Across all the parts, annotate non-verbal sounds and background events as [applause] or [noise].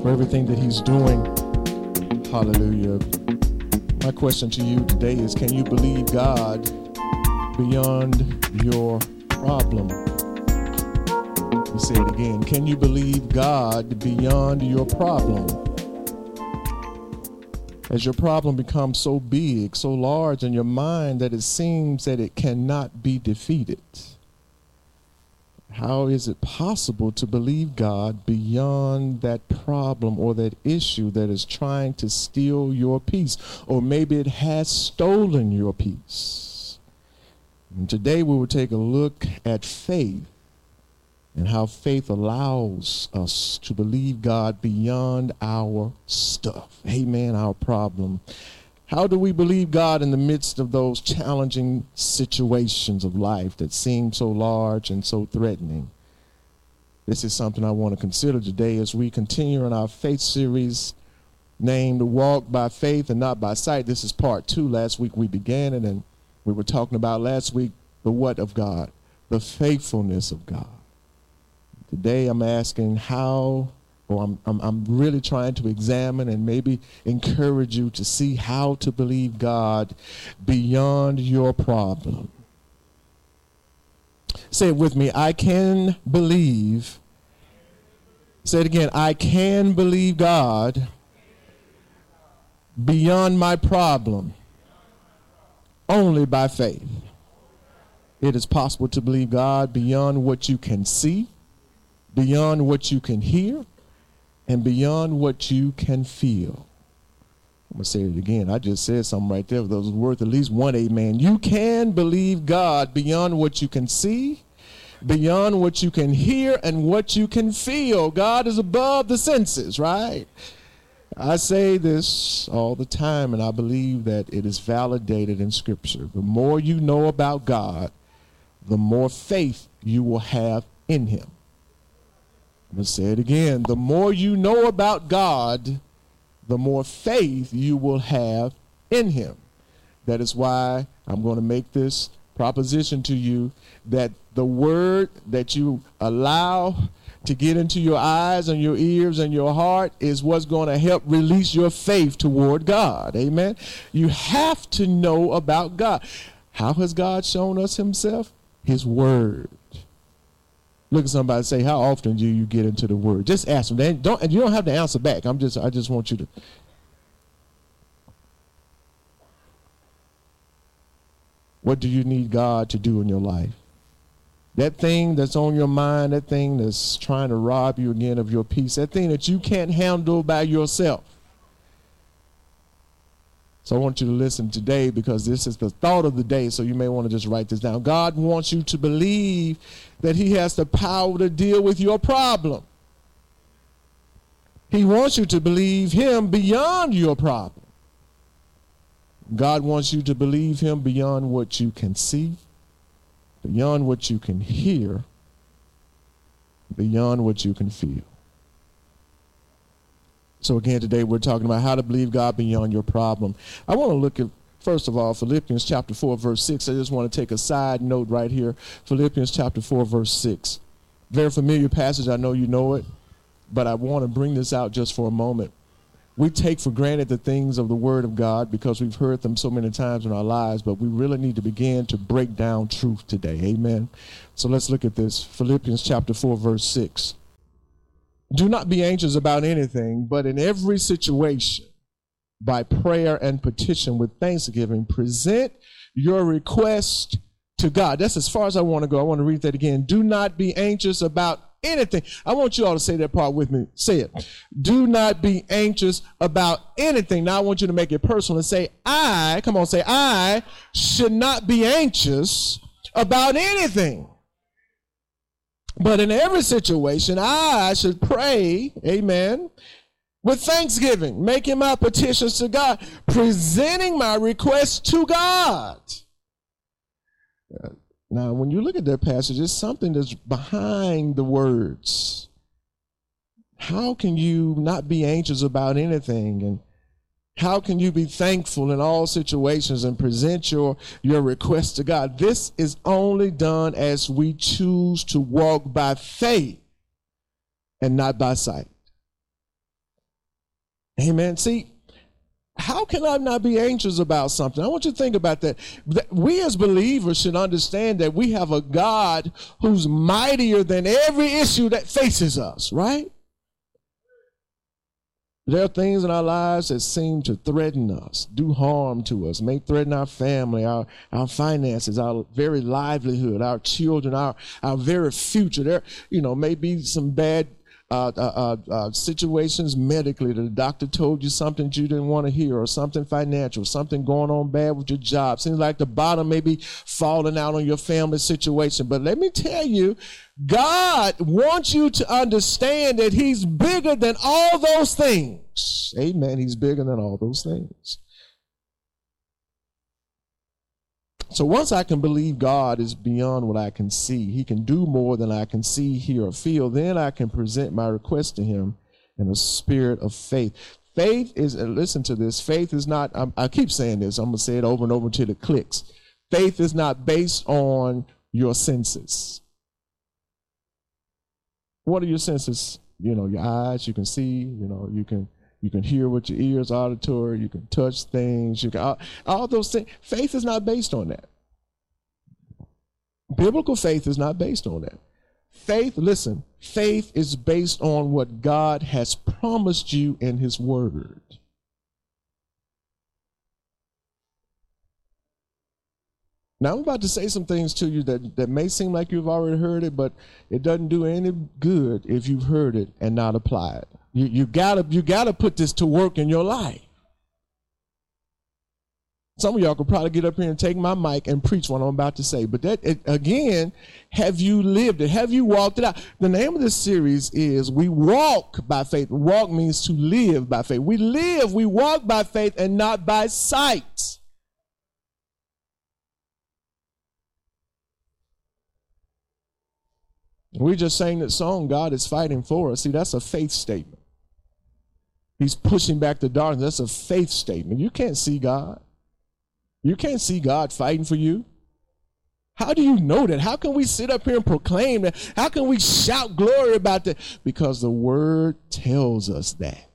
for everything that He's doing. Hallelujah. My question to you today is can you believe God beyond your problem? Let me say it again. Can you believe God beyond your problem? As your problem becomes so big, so large in your mind that it seems that it cannot be defeated. How is it possible to believe God beyond that problem or that issue that is trying to steal your peace? Or maybe it has stolen your peace. And today we will take a look at faith and how faith allows us to believe God beyond our stuff. Amen, our problem. How do we believe God in the midst of those challenging situations of life that seem so large and so threatening? This is something I want to consider today as we continue in our faith series named Walk by Faith and Not by Sight. This is part two. Last week we began it and we were talking about last week the what of God, the faithfulness of God. Today I'm asking how I'm, I'm, I'm really trying to examine and maybe encourage you to see how to believe God beyond your problem. Say it with me. I can believe. Say it again. I can believe God beyond my problem only by faith. It is possible to believe God beyond what you can see, beyond what you can hear, and beyond what you can feel. I'm going to say it again. I just said something right there that was worth at least one amen. You can believe God beyond what you can see, beyond what you can hear, and what you can feel. God is above the senses, right? I say this all the time, and I believe that it is validated in Scripture. The more you know about God, the more faith you will have in Him. I'm going to say it again. The more you know about God, the more faith you will have in Him. That is why I'm going to make this proposition to you that the word that you allow to get into your eyes and your ears and your heart is what's going to help release your faith toward God. Amen. You have to know about God. How has God shown us Himself? His Word. Look at somebody and say, "How often do you get into the Word?" Just ask them. They don't, and you don't have to answer back. I'm just, I just want you to. What do you need God to do in your life? That thing that's on your mind, that thing that's trying to rob you again of your peace, that thing that you can't handle by yourself. So I want you to listen today because this is the thought of the day, so you may want to just write this down. God wants you to believe that He has the power to deal with your problem. He wants you to believe Him beyond your problem. God wants you to believe Him beyond what you can see, beyond what you can hear, beyond what you can feel. So, again, today we're talking about how to believe God beyond your problem. I want to look at, first of all, Philippians chapter 4, verse 6. I just want to take a side note right here. Philippians chapter 4, verse 6. Very familiar passage. I know you know it, but I want to bring this out just for a moment. We take for granted the things of the Word of God because we've heard them so many times in our lives, but we really need to begin to break down truth today. Amen. So let's look at this. Philippians chapter 4, verse 6. Do not be anxious about anything, but in every situation, by prayer and petition with thanksgiving, present your request to God. That's as far as I want to go. I want to read that again. Do not be anxious about anything. I want you all to say that part with me. Say it. Do not be anxious about anything. Now I want you to make it personal and say, I, come on, say, I should not be anxious about anything. But in every situation, I should pray, amen, with thanksgiving, making my petitions to God, presenting my requests to God. Now, when you look at that passage, it's something that's behind the words. How can you not be anxious about anything? And how can you be thankful in all situations and present your, your request to God? This is only done as we choose to walk by faith and not by sight. Amen. See, how can I not be anxious about something? I want you to think about that. We as believers should understand that we have a God who's mightier than every issue that faces us, right? There are things in our lives that seem to threaten us, do harm to us, may threaten our family, our, our finances, our very livelihood, our children, our, our very future. There, you know, may be some bad uh, uh, uh, uh, situations medically that the doctor told you something you didn't want to hear or something financial something going on bad with your job. Seems like the bottom may be falling out on your family situation. But let me tell you god wants you to understand that he's bigger than all those things. Amen. He's bigger than all those things So once I can believe God is beyond what I can see, He can do more than I can see, hear, or feel, then I can present my request to Him in a spirit of faith. Faith is, uh, listen to this, faith is not, I'm, i keep saying this, I'm going to say it over and over until it clicks. Faith is not based on your senses. What are your senses? You know, your eyes, you can see, you know, you can you can hear with your ears, auditory. You can touch things. You can all, all those things. Faith is not based on that. Biblical faith is not based on that. Faith, listen, faith is based on what God has promised you in His Word. Now, I'm about to say some things to you that, that may seem like you've already heard it, but it doesn't do any good if you've heard it and not apply it. You, you gotta you gotta put this to work in your life. Some of y'all could probably get up here and take my mic and preach what I'm about to say. But that it, again, have you lived it? Have you walked it out? The name of this series is We Walk by Faith. Walk means to live by faith. We live, we walk by faith and not by sight. We just sang that song, God is fighting for us. See, that's a faith statement. He's pushing back the darkness. That's a faith statement. You can't see God. You can't see God fighting for you. How do you know that? How can we sit up here and proclaim that? How can we shout glory about that? Because the word tells us that.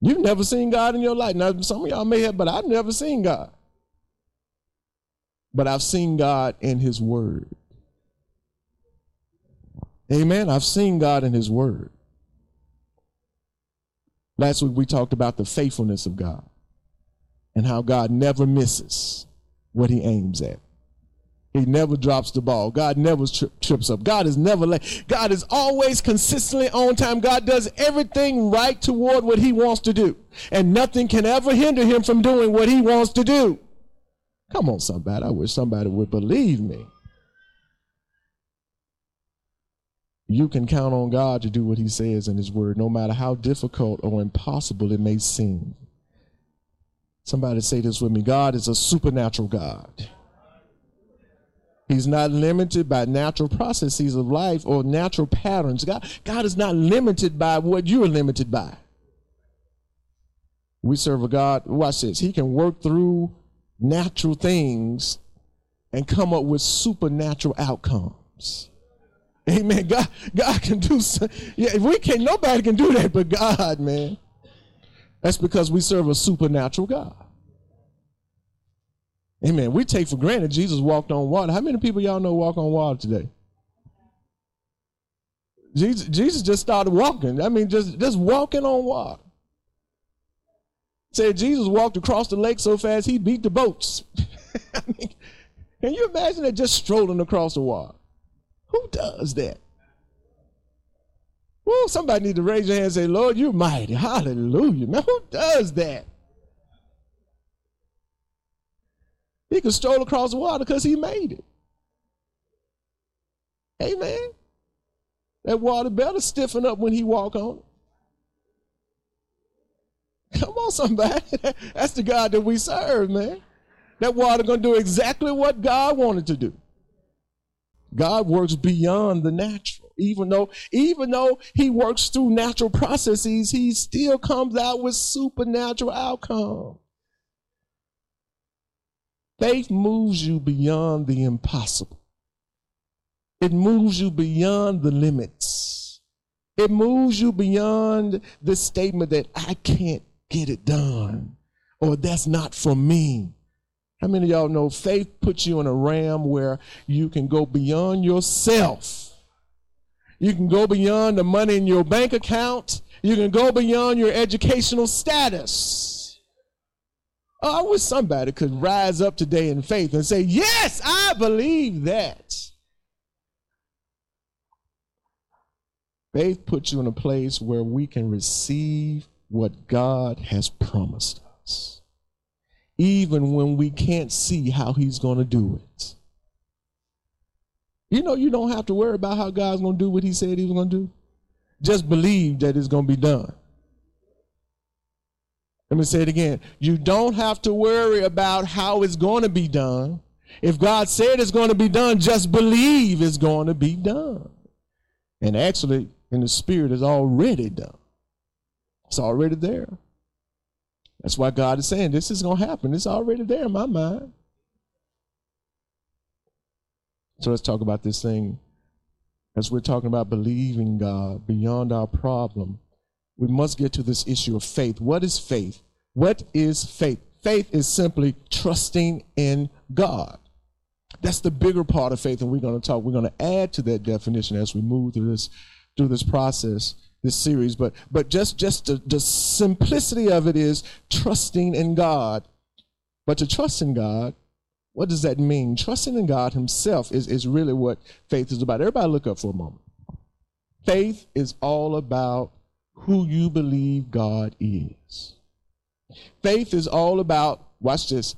You've never seen God in your life. Now, some of y'all may have, but I've never seen God. But I've seen God in His Word. Amen. I've seen God in His Word. Last week we talked about the faithfulness of God and how God never misses what he aims at. He never drops the ball. God never tri- trips up. God is never late. God is always consistently on time. God does everything right toward what he wants to do. And nothing can ever hinder him from doing what he wants to do. Come on, somebody. I wish somebody would believe me. You can count on God to do what he says in his word, no matter how difficult or impossible it may seem. Somebody say this with me God is a supernatural God. He's not limited by natural processes of life or natural patterns. God, God is not limited by what you're limited by. We serve a God, watch this, He can work through natural things and come up with supernatural outcomes. Amen. God, God can do. So, yeah, we can't. Nobody can do that, but God, man. That's because we serve a supernatural God. Amen. We take for granted Jesus walked on water. How many people y'all know walk on water today? Jesus, Jesus just started walking. I mean, just, just walking on water. Said Jesus walked across the lake so fast he beat the boats. [laughs] I mean, can you imagine that just strolling across the water? Who does that? Well, somebody need to raise your hand and say, Lord, you're mighty. Hallelujah. Man, who does that? He could stroll across the water because he made it. Amen. That water better stiffen up when he walk on. Come on, somebody. [laughs] That's the God that we serve, man. That water gonna do exactly what God wanted to do. God works beyond the natural. Even though, even though he works through natural processes, he still comes out with supernatural outcome. Faith moves you beyond the impossible. It moves you beyond the limits. It moves you beyond the statement that I can't get it done or that's not for me. How many of y'all know faith puts you in a realm where you can go beyond yourself? You can go beyond the money in your bank account. You can go beyond your educational status. Oh, I wish somebody could rise up today in faith and say, Yes, I believe that. Faith puts you in a place where we can receive what God has promised us, even when we can't see how He's going to do it. You know, you don't have to worry about how God's going to do what He said He was going to do. Just believe that it's going to be done. Let me say it again. You don't have to worry about how it's going to be done. If God said it's going to be done, just believe it's going to be done. And actually, in the spirit it's already done. It's already there. That's why God is saying this is going to happen. It's already there in my mind. So let's talk about this thing. As we're talking about believing God beyond our problem, we must get to this issue of faith. What is faith? What is faith? Faith is simply trusting in God. That's the bigger part of faith, and we're going to talk. We're going to add to that definition as we move through this through this process, this series. But but just just the, the simplicity of it is trusting in God. But to trust in God, what does that mean? Trusting in God Himself is, is really what faith is about. Everybody look up for a moment. Faith is all about who you believe God is. Faith is all about, watch this,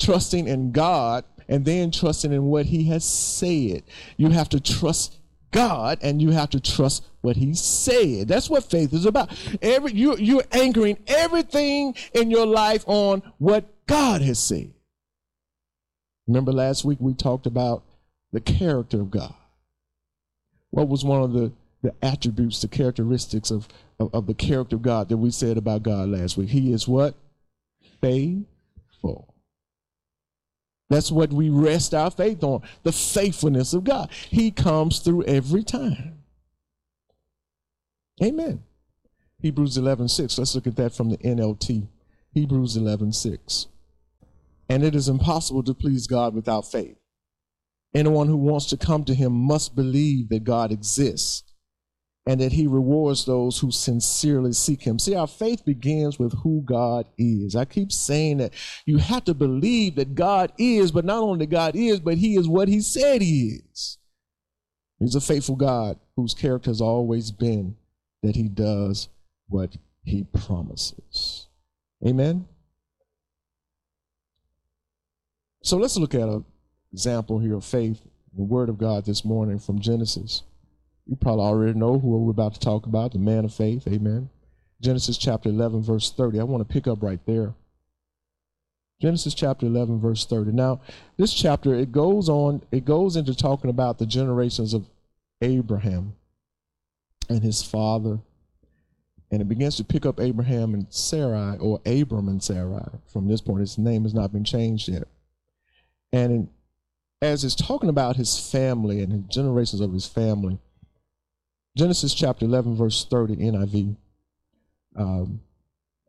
trusting in God and then trusting in what He has said. You have to trust God and you have to trust what he said. That's what faith is about. Every you you're anchoring everything in your life on what God has said. Remember last week we talked about the character of God. What was one of the, the attributes, the characteristics of, of, of the character of God that we said about God last week? He is what? Faithful. That's what we rest our faith on the faithfulness of God. He comes through every time. Amen. Hebrews 11 6. Let's look at that from the NLT. Hebrews 11 6. And it is impossible to please God without faith. Anyone who wants to come to him must believe that God exists and that he rewards those who sincerely seek him. See, our faith begins with who God is. I keep saying that you have to believe that God is, but not only that God is, but he is what he said he is. He's a faithful God whose character has always been that he does what he promises. Amen. So let's look at an example here of faith, the word of God this morning from Genesis. You probably already know who we're about to talk about, the man of faith. Amen. Genesis chapter 11, verse 30. I want to pick up right there. Genesis chapter 11, verse 30. Now, this chapter, it goes on, it goes into talking about the generations of Abraham and his father. And it begins to pick up Abraham and Sarai, or Abram and Sarai. From this point, his name has not been changed yet. And as it's talking about his family and the generations of his family, Genesis chapter 11, verse 30, NIV. Um,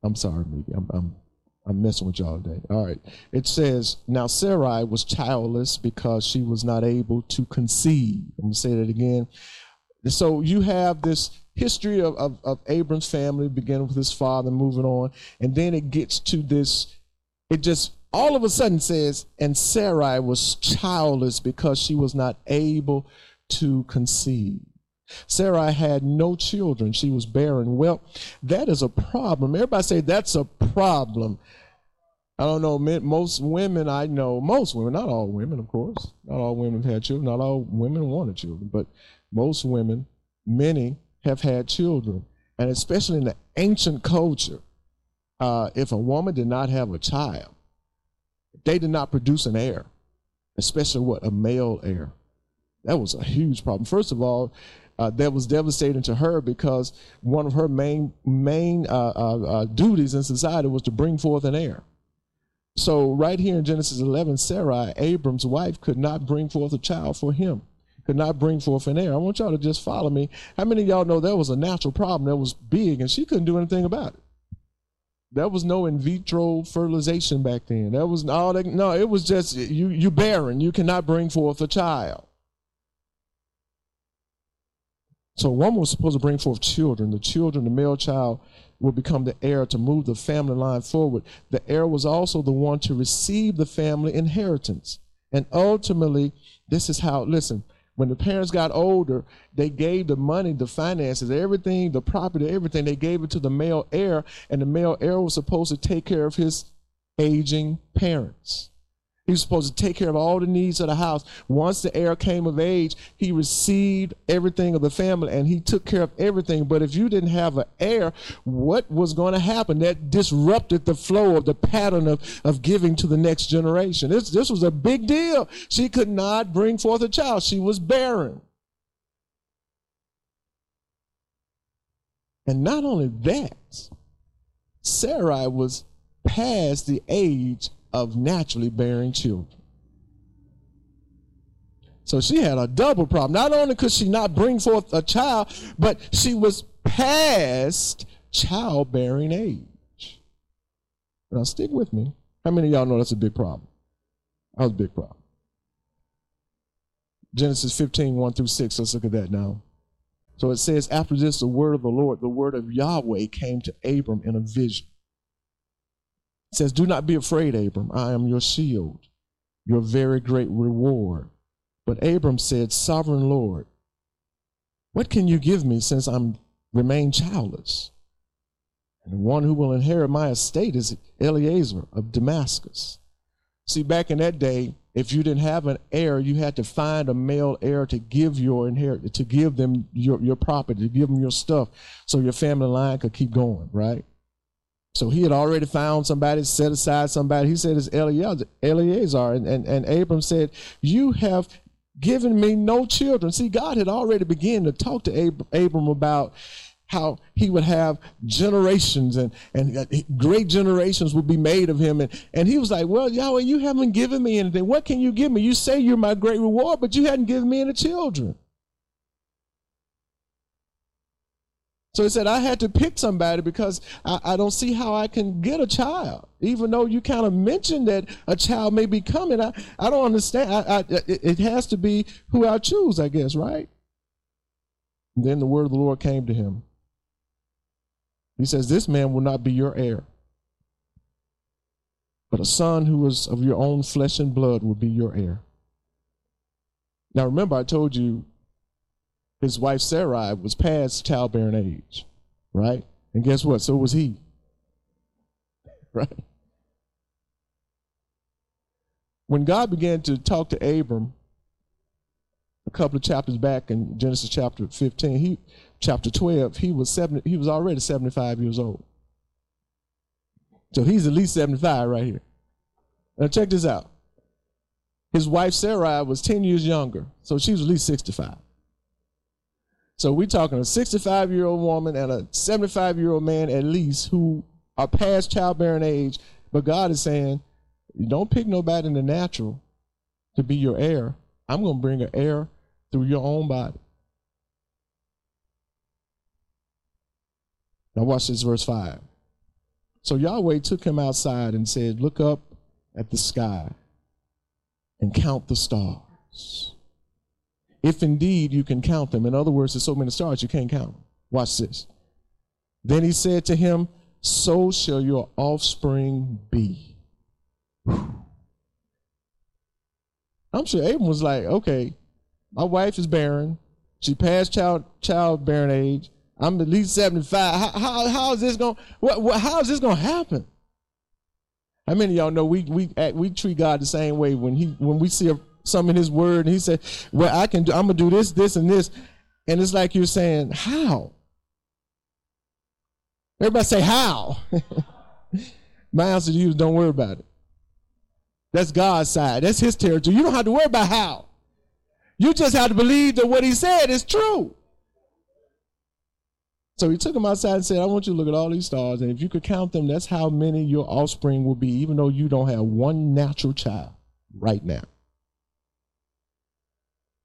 I'm sorry, maybe I'm, I'm, I'm messing with y'all today. All right. It says, Now Sarai was childless because she was not able to conceive. I'm going to say that again. So you have this history of, of, of Abram's family, beginning with his father, moving on. And then it gets to this, it just all of a sudden says, And Sarai was childless because she was not able to conceive. Sarai had no children. She was barren. Well, that is a problem. Everybody say that's a problem. I don't know. Most women I know, most women, not all women, of course, not all women have had children. Not all women wanted children, but most women, many have had children, and especially in the ancient culture, uh, if a woman did not have a child, they did not produce an heir, especially what a male heir. That was a huge problem. First of all, uh, that was devastating to her because one of her main main uh, uh, uh, duties in society was to bring forth an heir. So right here in Genesis 11, Sarai, Abram's wife, could not bring forth a child for him. could not bring forth an heir. I want y'all to just follow me. How many of y'all know that was a natural problem that was big and she couldn't do anything about it? There was no in vitro fertilization back then. That was all that, no, it was just you you barren. You cannot bring forth a child. So one was supposed to bring forth children. The children, the male child, will become the heir to move the family line forward. The heir was also the one to receive the family inheritance. And ultimately, this is how, listen, when the parents got older, they gave the money, the finances, everything, the property, everything, they gave it to the male heir, and the male heir was supposed to take care of his aging parents. He was supposed to take care of all the needs of the house. Once the heir came of age, he received everything of the family and he took care of everything. But if you didn't have an heir, what was going to happen? That disrupted the flow of the pattern of, of giving to the next generation. This, this was a big deal. She could not bring forth a child, she was barren. And not only that, Sarai was past the age of naturally bearing children. So she had a double problem. Not only could she not bring forth a child, but she was past childbearing age. Now, stick with me. How many of y'all know that's a big problem? That was a big problem. Genesis 15, 1 through 6. Let's look at that now. So it says, After this, the word of the Lord, the word of Yahweh came to Abram in a vision says, Do not be afraid, Abram. I am your shield, your very great reward. But Abram said, Sovereign Lord, what can you give me since I'm remain childless? And the one who will inherit my estate is Eliezer of Damascus. See, back in that day, if you didn't have an heir, you had to find a male heir to give your inheritance, to give them your, your property, to give them your stuff, so your family line could keep going, right? So he had already found somebody, set aside somebody. He said it's Eliezer. And, and, and Abram said, You have given me no children. See, God had already begun to talk to Ab- Abram about how he would have generations and, and great generations would be made of him. And, and he was like, Well, Yahweh, you haven't given me anything. What can you give me? You say you're my great reward, but you hadn't given me any children. So he said, I had to pick somebody because I, I, don't see how I can get a child. Even though you kind of mentioned that a child may be coming, I, I don't understand. I, I, it has to be who I choose, I guess, right? And then the word of the Lord came to him. He says, This man will not be your heir, but a son who is of your own flesh and blood will be your heir. Now, remember, I told you his wife Sarai was past childbearing age, right? And guess what? So was he. [laughs] Right? When God began to talk to Abram a couple of chapters back in Genesis chapter 15, he chapter 12, he was 70, he was already 75 years old. So he's at least 75 right here. Now check this out. His wife Sarai was 10 years younger, so she was at least 65. So we're talking a 65 year old woman and a 75 year old man at least who are past childbearing age. But God is saying, don't pick nobody in the natural to be your heir. I'm going to bring an heir through your own body. Now watch this verse 5. So Yahweh took him outside and said, Look up at the sky and count the stars if indeed you can count them. In other words, there's so many stars you can't count them. Watch this. Then he said to him, So shall your offspring be. I'm sure Abram was like, okay, my wife is barren. She passed child childbearing age. I'm at least 75. How, how, how is this going what, what, how is this going to happen? How many of y'all know we we we treat God the same way when he when we see a some in his word and he said, Well, I can do I'm gonna do this, this, and this. And it's like you're saying, How? Everybody say how. [laughs] My answer to you is don't worry about it. That's God's side. That's his territory. You don't have to worry about how. You just have to believe that what he said is true. So he took him outside and said, I want you to look at all these stars, and if you could count them, that's how many your offspring will be, even though you don't have one natural child right now.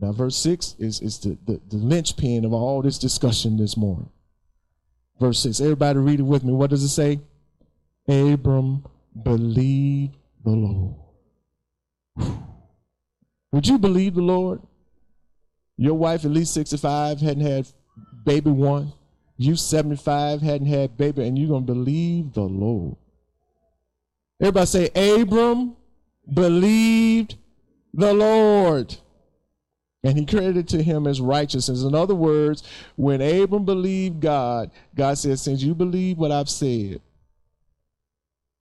Now, verse 6 is, is the, the, the linchpin of all this discussion this morning. Verse 6. Everybody read it with me. What does it say? Abram believed the Lord. Would you believe the Lord? Your wife, at least 65, hadn't had baby one. You, 75, hadn't had baby, and you're going to believe the Lord. Everybody say, Abram believed the Lord. And he credited to him as righteousness. In other words, when Abram believed God, God said, Since you believe what I've said,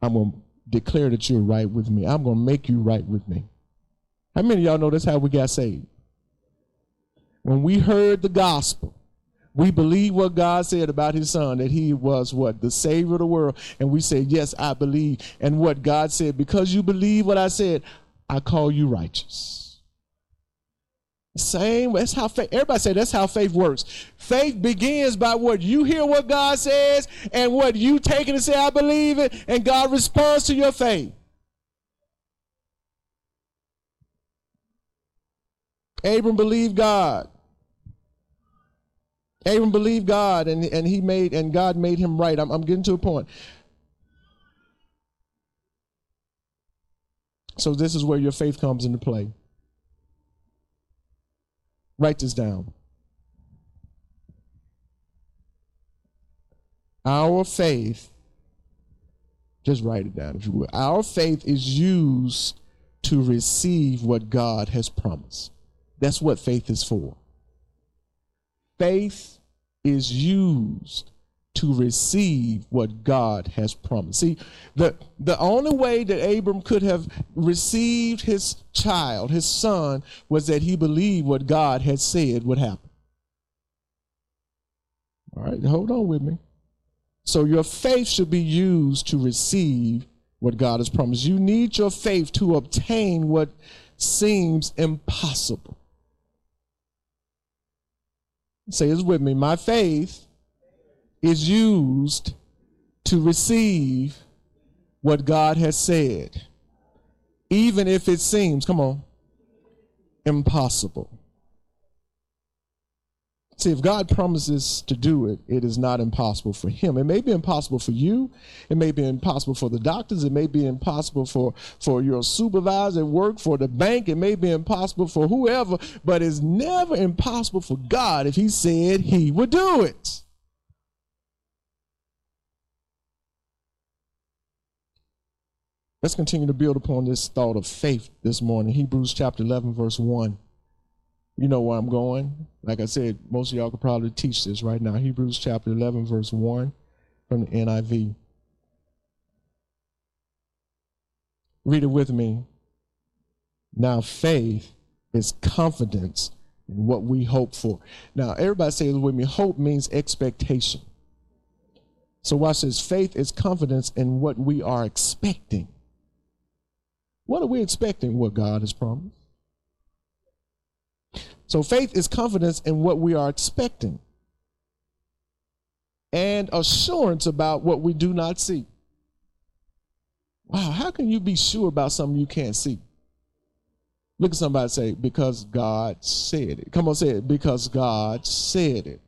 I'm going to declare that you're right with me. I'm going to make you right with me. How many of y'all know that's how we got saved? When we heard the gospel, we believe what God said about his son, that he was what? The savior of the world. And we say, Yes, I believe. And what God said, because you believe what I said, I call you righteous. Same, that's how faith, everybody say that's how faith works. Faith begins by what you hear what God says and what you take it and say, I believe it, and God responds to your faith. Abram believed God. Abram believed God and, and he made and God made him right. I'm, I'm getting to a point. So this is where your faith comes into play. Write this down. Our faith, just write it down if you will. Our faith is used to receive what God has promised. That's what faith is for. Faith is used to receive what God has promised. See, the, the only way that Abram could have received his child, his son, was that he believed what God had said would happen. All right, hold on with me. So your faith should be used to receive what God has promised. You need your faith to obtain what seems impossible. Say this with me. My faith is used to receive what God has said, even if it seems, come on, impossible. See, if God promises to do it, it is not impossible for Him. It may be impossible for you. It may be impossible for the doctors. It may be impossible for, for your supervisor at work, for the bank. It may be impossible for whoever, but it's never impossible for God if He said He would do it. Let's continue to build upon this thought of faith this morning. Hebrews chapter 11, verse 1. You know where I'm going. Like I said, most of y'all could probably teach this right now. Hebrews chapter 11, verse 1 from the NIV. Read it with me. Now, faith is confidence in what we hope for. Now, everybody say it with me. Hope means expectation. So, watch this. Faith is confidence in what we are expecting. What are we expecting? What God has promised. So faith is confidence in what we are expecting and assurance about what we do not see. Wow, how can you be sure about something you can't see? Look at somebody say, because God said it. Come on, say it. Because God said it.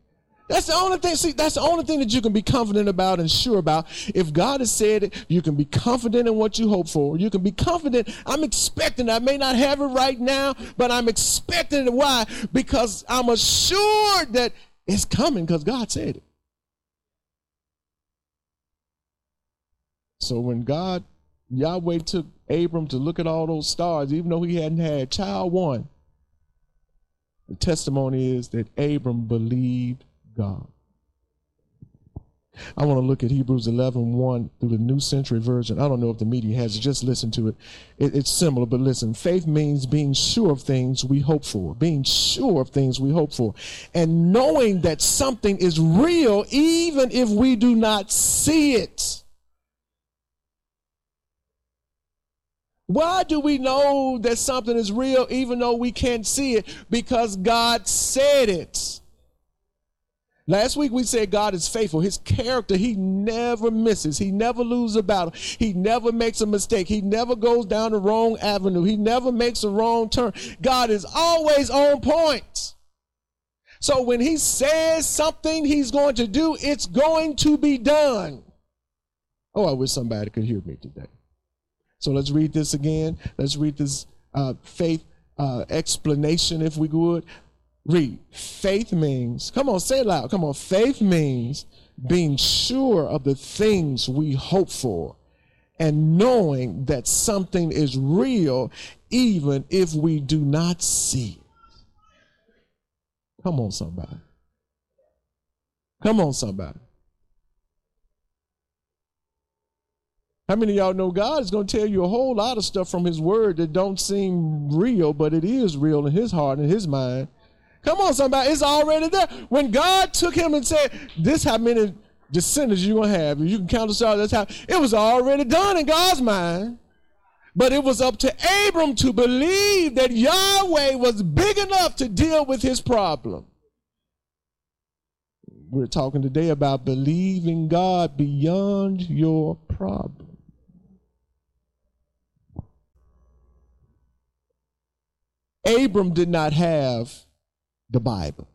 That's the only thing. See, that's the only thing that you can be confident about and sure about. If God has said it, you can be confident in what you hope for. You can be confident. I'm expecting. I may not have it right now, but I'm expecting it. Why? Because I'm assured that it's coming because God said it. So when God, Yahweh took Abram to look at all those stars, even though he hadn't had child one, the testimony is that Abram believed God. I want to look at Hebrews 11 1 through the New Century Version. I don't know if the media has it, just listen to it. it. It's similar, but listen. Faith means being sure of things we hope for, being sure of things we hope for, and knowing that something is real even if we do not see it. Why do we know that something is real even though we can't see it? Because God said it. Last week we said God is faithful. His character, he never misses. He never loses a battle. He never makes a mistake. He never goes down the wrong avenue. He never makes a wrong turn. God is always on point. So when he says something he's going to do, it's going to be done. Oh, I wish somebody could hear me today. So let's read this again. Let's read this uh, faith uh, explanation, if we would. Read. Faith means, come on, say it loud. Come on. Faith means being sure of the things we hope for and knowing that something is real even if we do not see it. Come on, somebody. Come on, somebody. How many of y'all know God is going to tell you a whole lot of stuff from his word that don't seem real, but it is real in his heart and his mind. Come on, somebody. It's already there. When God took him and said, This how many descendants you're gonna have, and you can count the stars, that's how it was already done in God's mind. But it was up to Abram to believe that Yahweh was big enough to deal with his problem. We're talking today about believing God beyond your problem. Abram did not have the Bible.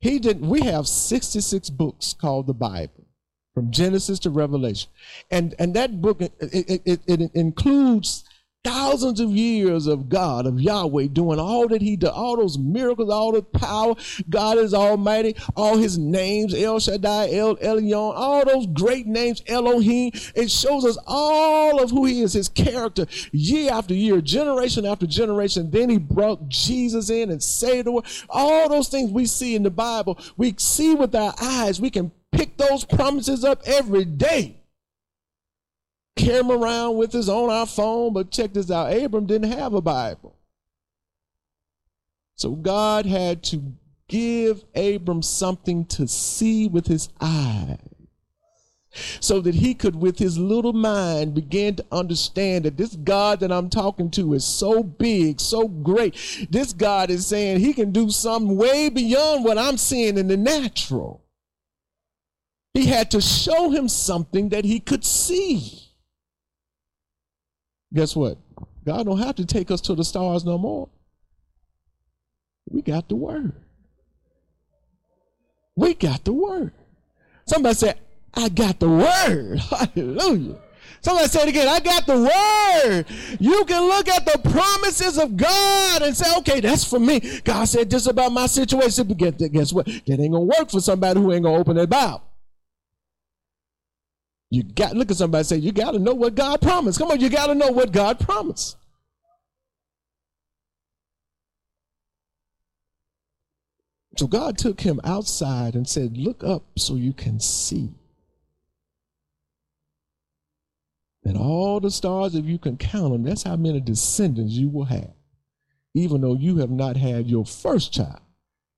He did we have 66 books called the Bible, from Genesis to Revelation. And and that book it, it, it, it includes thousands of years of God, of Yahweh, doing all that He did, all those miracles, all the power. God is Almighty, all His names, El Shaddai, El Elyon, all those great names, Elohim. It shows us all of who He is, His character, year after year, generation after generation. Then He brought Jesus in and saved the world. All those things we see in the Bible, we see with our eyes. We can pick those promises up every day carry him around with us on our phone. But check this out Abram didn't have a Bible. So God had to give Abram something to see with his eyes so that he could, with his little mind, begin to understand that this God that I'm talking to is so big, so great. This God is saying he can do something way beyond what I'm seeing in the natural. He had to show him something that he could see. Guess what? God don't have to take us to the stars no more. We got the word. We got the word. Somebody said, I got the word. [laughs] Hallelujah. Somebody say it again. I got the word. You can look at the promises of God and say, okay, that's for me. God said this about my situation. But guess what? That ain't going to work for somebody who ain't going to open their mouth. You got look at somebody say, you got to know what God promised. Come on, you got to know what God promised. So God took him outside and said, Look up so you can see. And all the stars, if you can count them, that's how many descendants you will have. Even though you have not had your first child,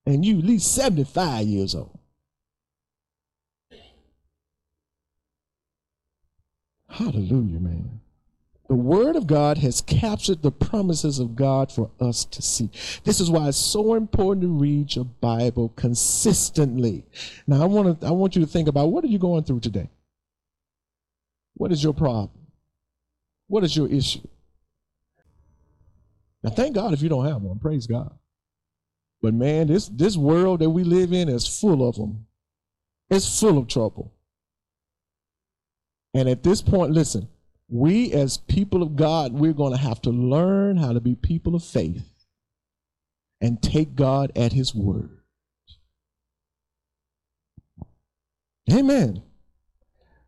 and you at least 75 years old. Hallelujah, man. The Word of God has captured the promises of God for us to see. This is why it's so important to read your Bible consistently. Now, I want to, I want you to think about what are you going through today? What is your problem? What is your issue? Now, thank God if you don't have one. Praise God. But man, this this world that we live in is full of them. It's full of trouble. And at this point, listen, we as people of God, we're going to have to learn how to be people of faith and take God at His word. Amen.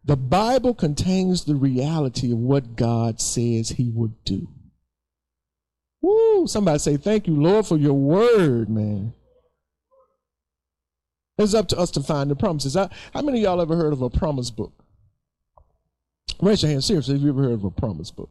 The Bible contains the reality of what God says He would do. Woo! Somebody say, Thank you, Lord, for your word, man. It's up to us to find the promises. I, How many of y'all ever heard of a promise book? Raise your hand seriously if you ever heard of a promise book.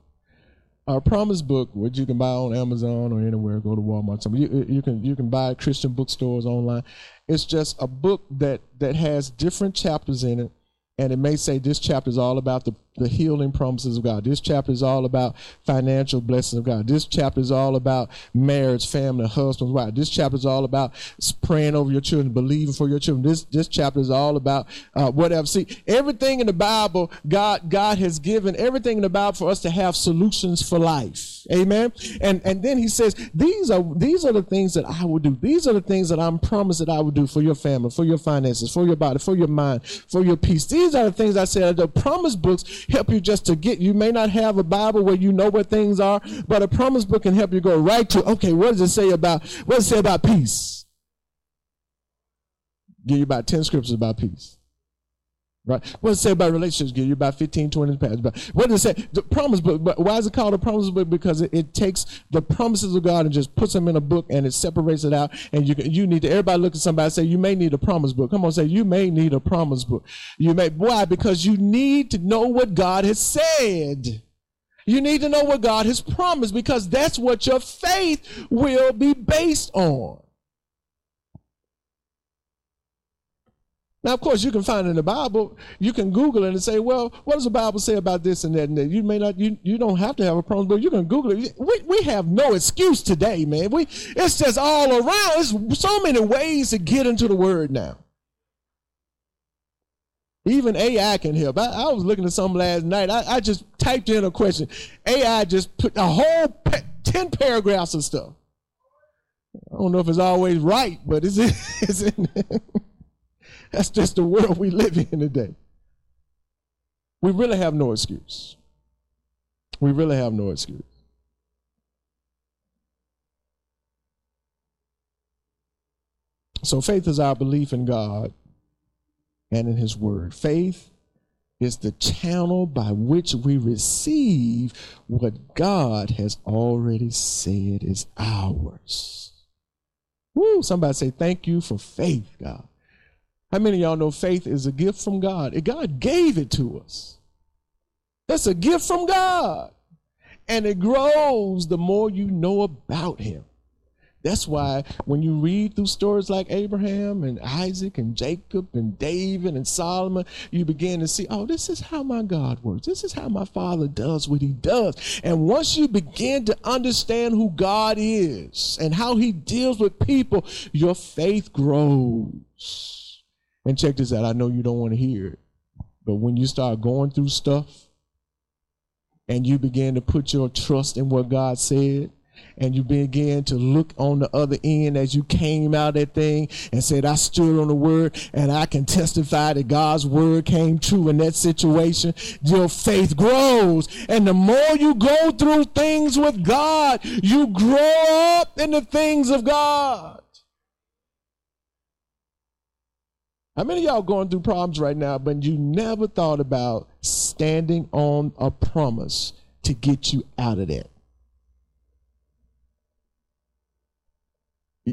A promise book, which you can buy on Amazon or anywhere, go to Walmart. Somewhere. You, you can you can buy Christian bookstores online. It's just a book that that has different chapters in it, and it may say this chapter is all about the the healing promises of God. This chapter is all about financial blessings of God. This chapter is all about marriage, family, husbands, wife. This chapter is all about praying over your children, believing for your children. This this chapter is all about uh, whatever. See, everything in the Bible, God God has given everything in the Bible for us to have solutions for life. Amen. And and then He says these are these are the things that I will do. These are the things that I'm promised that I will do for your family, for your finances, for your body, for your mind, for your peace. These are the things I said. The promise books help you just to get. You may not have a Bible where you know where things are, but a promise book can help you go right to. Okay, what does it say about what does it say about peace? Give you about ten scriptures about peace. Right? What does it say about relationships? Give you about 15, 20 pages. But what does it say? The promise book. But why is it called a promise book? Because it, it, takes the promises of God and just puts them in a book and it separates it out. And you you need to everybody look at somebody and say, you may need a promise book. Come on, say you may need a promise book. You may why? Because you need to know what God has said. You need to know what God has promised because that's what your faith will be based on. Now, of course, you can find in the Bible. You can Google it and say, well, what does the Bible say about this and that and that? You may not, you, you don't have to have a problem, but you can Google it. We, we have no excuse today, man. We, it's just all around. There's so many ways to get into the word now. Even AI can help. I, I was looking at some last night. I, I, just typed in a question. AI just put a whole pe- 10 paragraphs of stuff. I don't know if it's always right, but it's [laughs] it's in that's just the world we live in today. We really have no excuse. We really have no excuse. So faith is our belief in God and in His Word. Faith is the channel by which we receive what God has already said is ours. Woo, somebody say, Thank you for faith, God. How many of y'all know faith is a gift from God? God gave it to us. That's a gift from God. And it grows the more you know about Him. That's why when you read through stories like Abraham and Isaac and Jacob and David and Solomon, you begin to see, oh, this is how my God works. This is how my Father does what He does. And once you begin to understand who God is and how He deals with people, your faith grows. And check this out. I know you don't want to hear it, but when you start going through stuff and you begin to put your trust in what God said, and you begin to look on the other end as you came out of that thing and said, I stood on the word and I can testify that God's word came true in that situation. Your faith grows. And the more you go through things with God, you grow up in the things of God. How many of y'all going through problems right now, but you never thought about standing on a promise to get you out of that?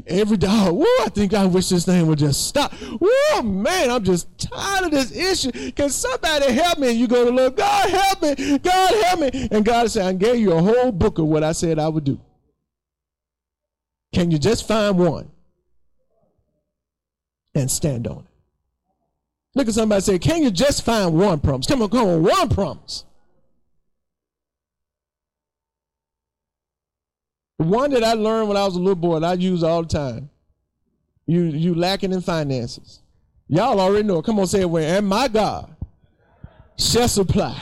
Every day, woo, I think I wish this thing would just stop. Woo, man, I'm just tired of this issue. Can somebody help me? And you go to look, God help me, God help me. And God said, I gave you a whole book of what I said I would do. Can you just find one and stand on it? Look at somebody say, Can you just find one promise? Come on, come on, one promise. One that I learned when I was a little boy, that I use all the time. You you lacking in finances. Y'all already know. Come on, say it with and my God shall supply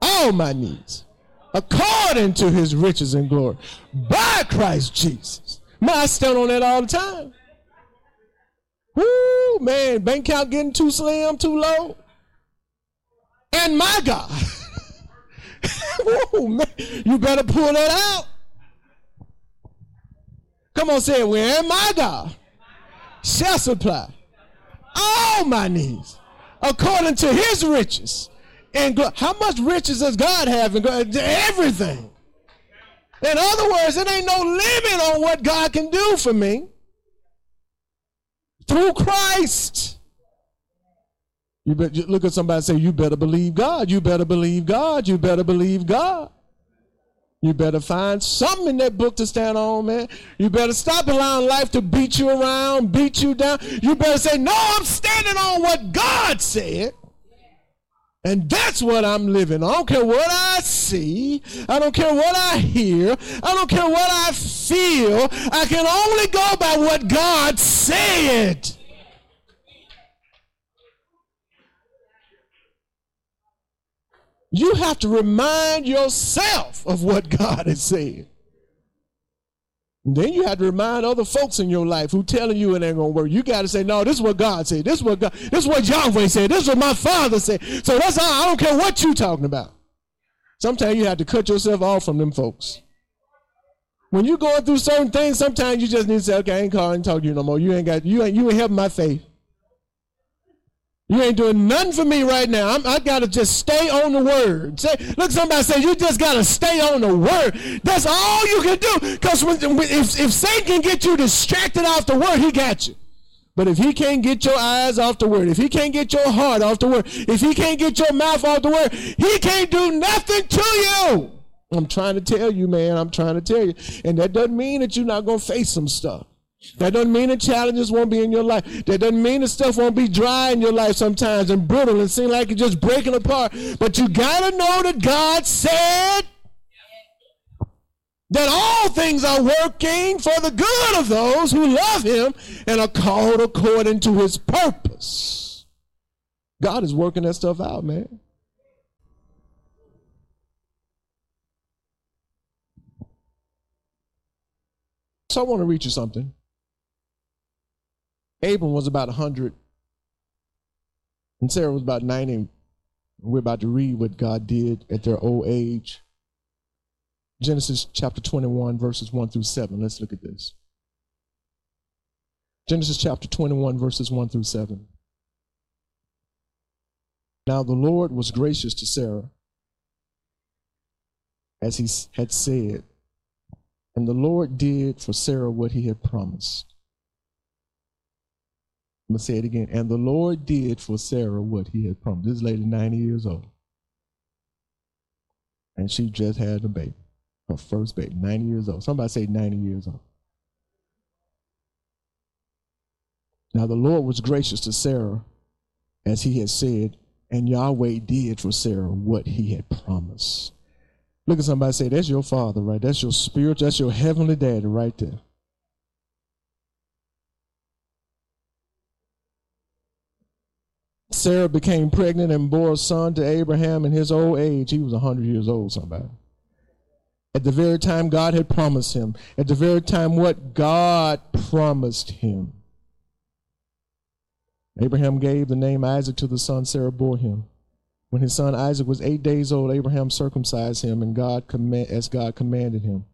all my needs according to his riches and glory by Christ Jesus. Man, I stand on that all the time. Woo, man, bank account getting too slim, too low. And my God. [laughs] Woo, man, you better pull that out. Come on, say it. Where my God shall supply all my needs according to his riches. And how much riches does God have? In Everything. In other words, it ain't no limit on what God can do for me through Christ. You better look at somebody and say, You better believe God. You better believe God. You better believe God. You better find something in that book to stand on, man. You better stop allowing life to beat you around, beat you down. You better say, No, I'm standing on what God said. And that's what I'm living. I don't care what I see. I don't care what I hear. I don't care what I feel. I can only go by what God said. You have to remind yourself of what God has said. Then you have to remind other folks in your life who telling you it ain't gonna work. You got to say, no, this is what God said. This is what God, this is what Yahweh said. This is what my Father said. So that's all. I don't care what you talking about. Sometimes you have to cut yourself off from them folks. When you're going through certain things, sometimes you just need to say, okay, I ain't calling and talk to you no more. You ain't got you ain't you ain't helping my faith. You ain't doing nothing for me right now. I'm, i got to just stay on the word. Say, look, somebody say, you just got to stay on the word. That's all you can do. Because if, if Satan can get you distracted off the word, he got you. But if he can't get your eyes off the word, if he can't get your heart off the word, if he can't get your mouth off the word, he can't do nothing to you. I'm trying to tell you, man. I'm trying to tell you. And that doesn't mean that you're not going to face some stuff. That doesn't mean the challenges won't be in your life. That doesn't mean the stuff won't be dry in your life sometimes and brittle and seem like it's just breaking apart. But you got to know that God said that all things are working for the good of those who love him and are called according to his purpose. God is working that stuff out, man. So I want to read you something. Abram was about 100, and Sarah was about 90. We're about to read what God did at their old age. Genesis chapter 21, verses 1 through 7. Let's look at this. Genesis chapter 21, verses 1 through 7. Now the Lord was gracious to Sarah, as he had said, and the Lord did for Sarah what he had promised. I'm going to say it again. And the Lord did for Sarah what he had promised. This lady, 90 years old. And she just had a baby, her first baby, 90 years old. Somebody say 90 years old. Now the Lord was gracious to Sarah, as he had said, and Yahweh did for Sarah what he had promised. Look at somebody say, That's your father, right? That's your spirit, that's your heavenly daddy right there. Sarah became pregnant and bore a son to Abraham in his old age. He was 100 years old, somebody. At the very time God had promised him. At the very time what God promised him. Abraham gave the name Isaac to the son Sarah bore him. When his son Isaac was eight days old, Abraham circumcised him, and God as God commanded him.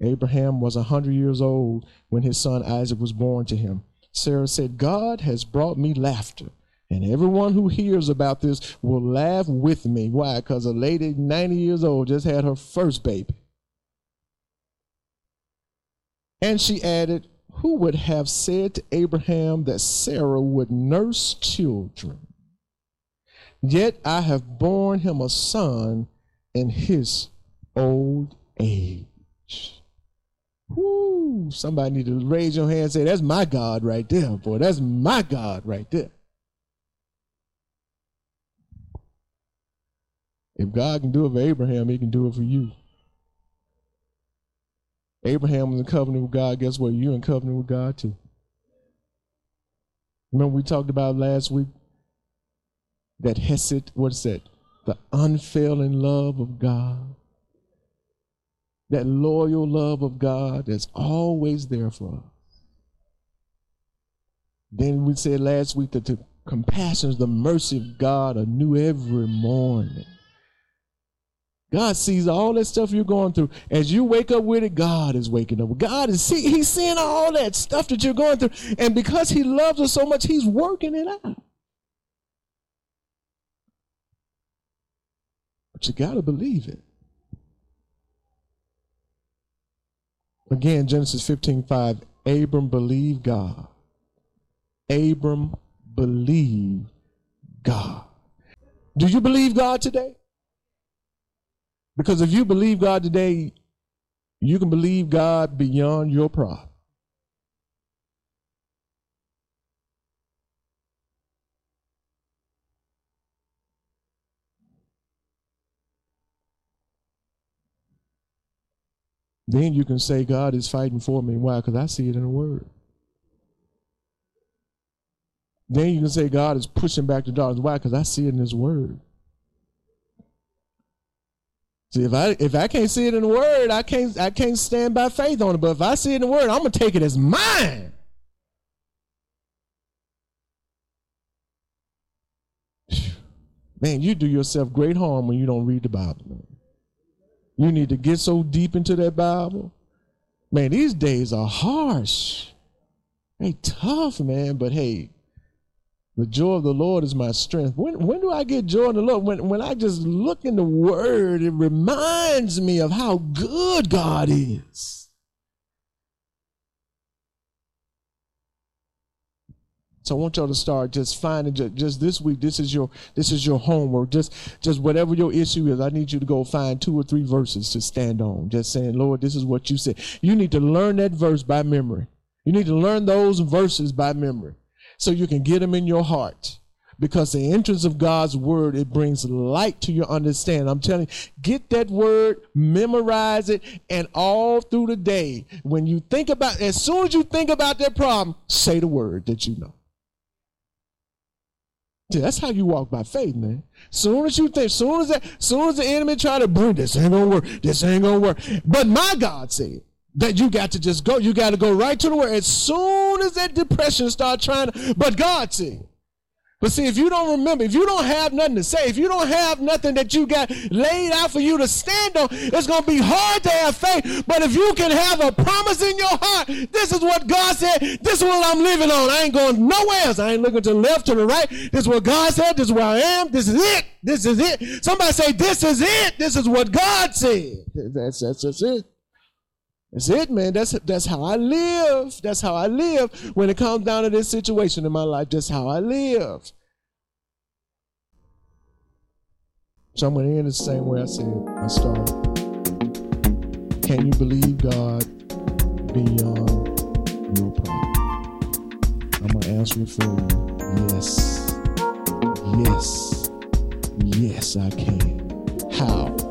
Abraham was a hundred years old when his son Isaac was born to him. Sarah said, God has brought me laughter and everyone who hears about this will laugh with me. Why? Because a lady 90 years old just had her first baby. And she added, Who would have said to Abraham that Sarah would nurse children? Yet I have borne him a son in his old age. Somebody need to raise your hand and say, That's my God right there, boy. That's my God right there. If God can do it for Abraham, he can do it for you. Abraham was in covenant with God. Guess what? You're in covenant with God too. Remember we talked about last week that Hesed, what is that? The unfailing love of God. That loyal love of God that's always there for us. Then we said last week that the compassions, the mercy of God are new every morning. God sees all that stuff you're going through. As you wake up with it, God is waking up. God is see, He's seeing all that stuff that you're going through. And because He loves us so much, He's working it out. But you got to believe it. Again, Genesis 15 5. Abram believed God. Abram believed God. Do you believe God today? Because if you believe God today, you can believe God beyond your pride. Then you can say, God is fighting for me. Why? Because I see it in the Word. Then you can say, God is pushing back the darkness. Why? Because I see it in His Word. See, if I if I can't see it in the Word, I can't I can't stand by faith on it. But if I see it in the Word, I'm gonna take it as mine. Man, you do yourself great harm when you don't read the Bible. Man. You need to get so deep into that Bible. Man, these days are harsh. They tough, man. But hey, the joy of the Lord is my strength. When when do I get joy in the Lord? When when I just look in the Word, it reminds me of how good God is. So I want y'all to start just finding just, just this week. This is your this is your homework. Just just whatever your issue is, I need you to go find two or three verses to stand on. Just saying, Lord, this is what you said. You need to learn that verse by memory. You need to learn those verses by memory so you can get them in your heart. Because the entrance of God's word, it brings light to your understanding. I'm telling you, get that word, memorize it, and all through the day, when you think about, as soon as you think about that problem, say the word that you know. That's how you walk by faith, man. Soon as you think, soon as that, soon as the enemy try to bring this ain't gonna work, this ain't gonna work. But my God said that you got to just go, you got to go right to the word. As soon as that depression start trying to, but God said, but see, if you don't remember, if you don't have nothing to say, if you don't have nothing that you got laid out for you to stand on, it's going to be hard to have faith. But if you can have a promise in your heart, this is what God said, this is what I'm living on. I ain't going nowhere else. I ain't looking to the left, to the right. This is what God said. This is where I am. This is it. This is it. Somebody say, this is it. This is what God said. That's, that's, that's it. That's it, man. That's that's how I live. That's how I live when it comes down to this situation in my life. That's how I live. So I'm to end the same way I said I started. Can you believe God beyond your problem? I'm to answer it for you. Yes. Yes. Yes, I can. How?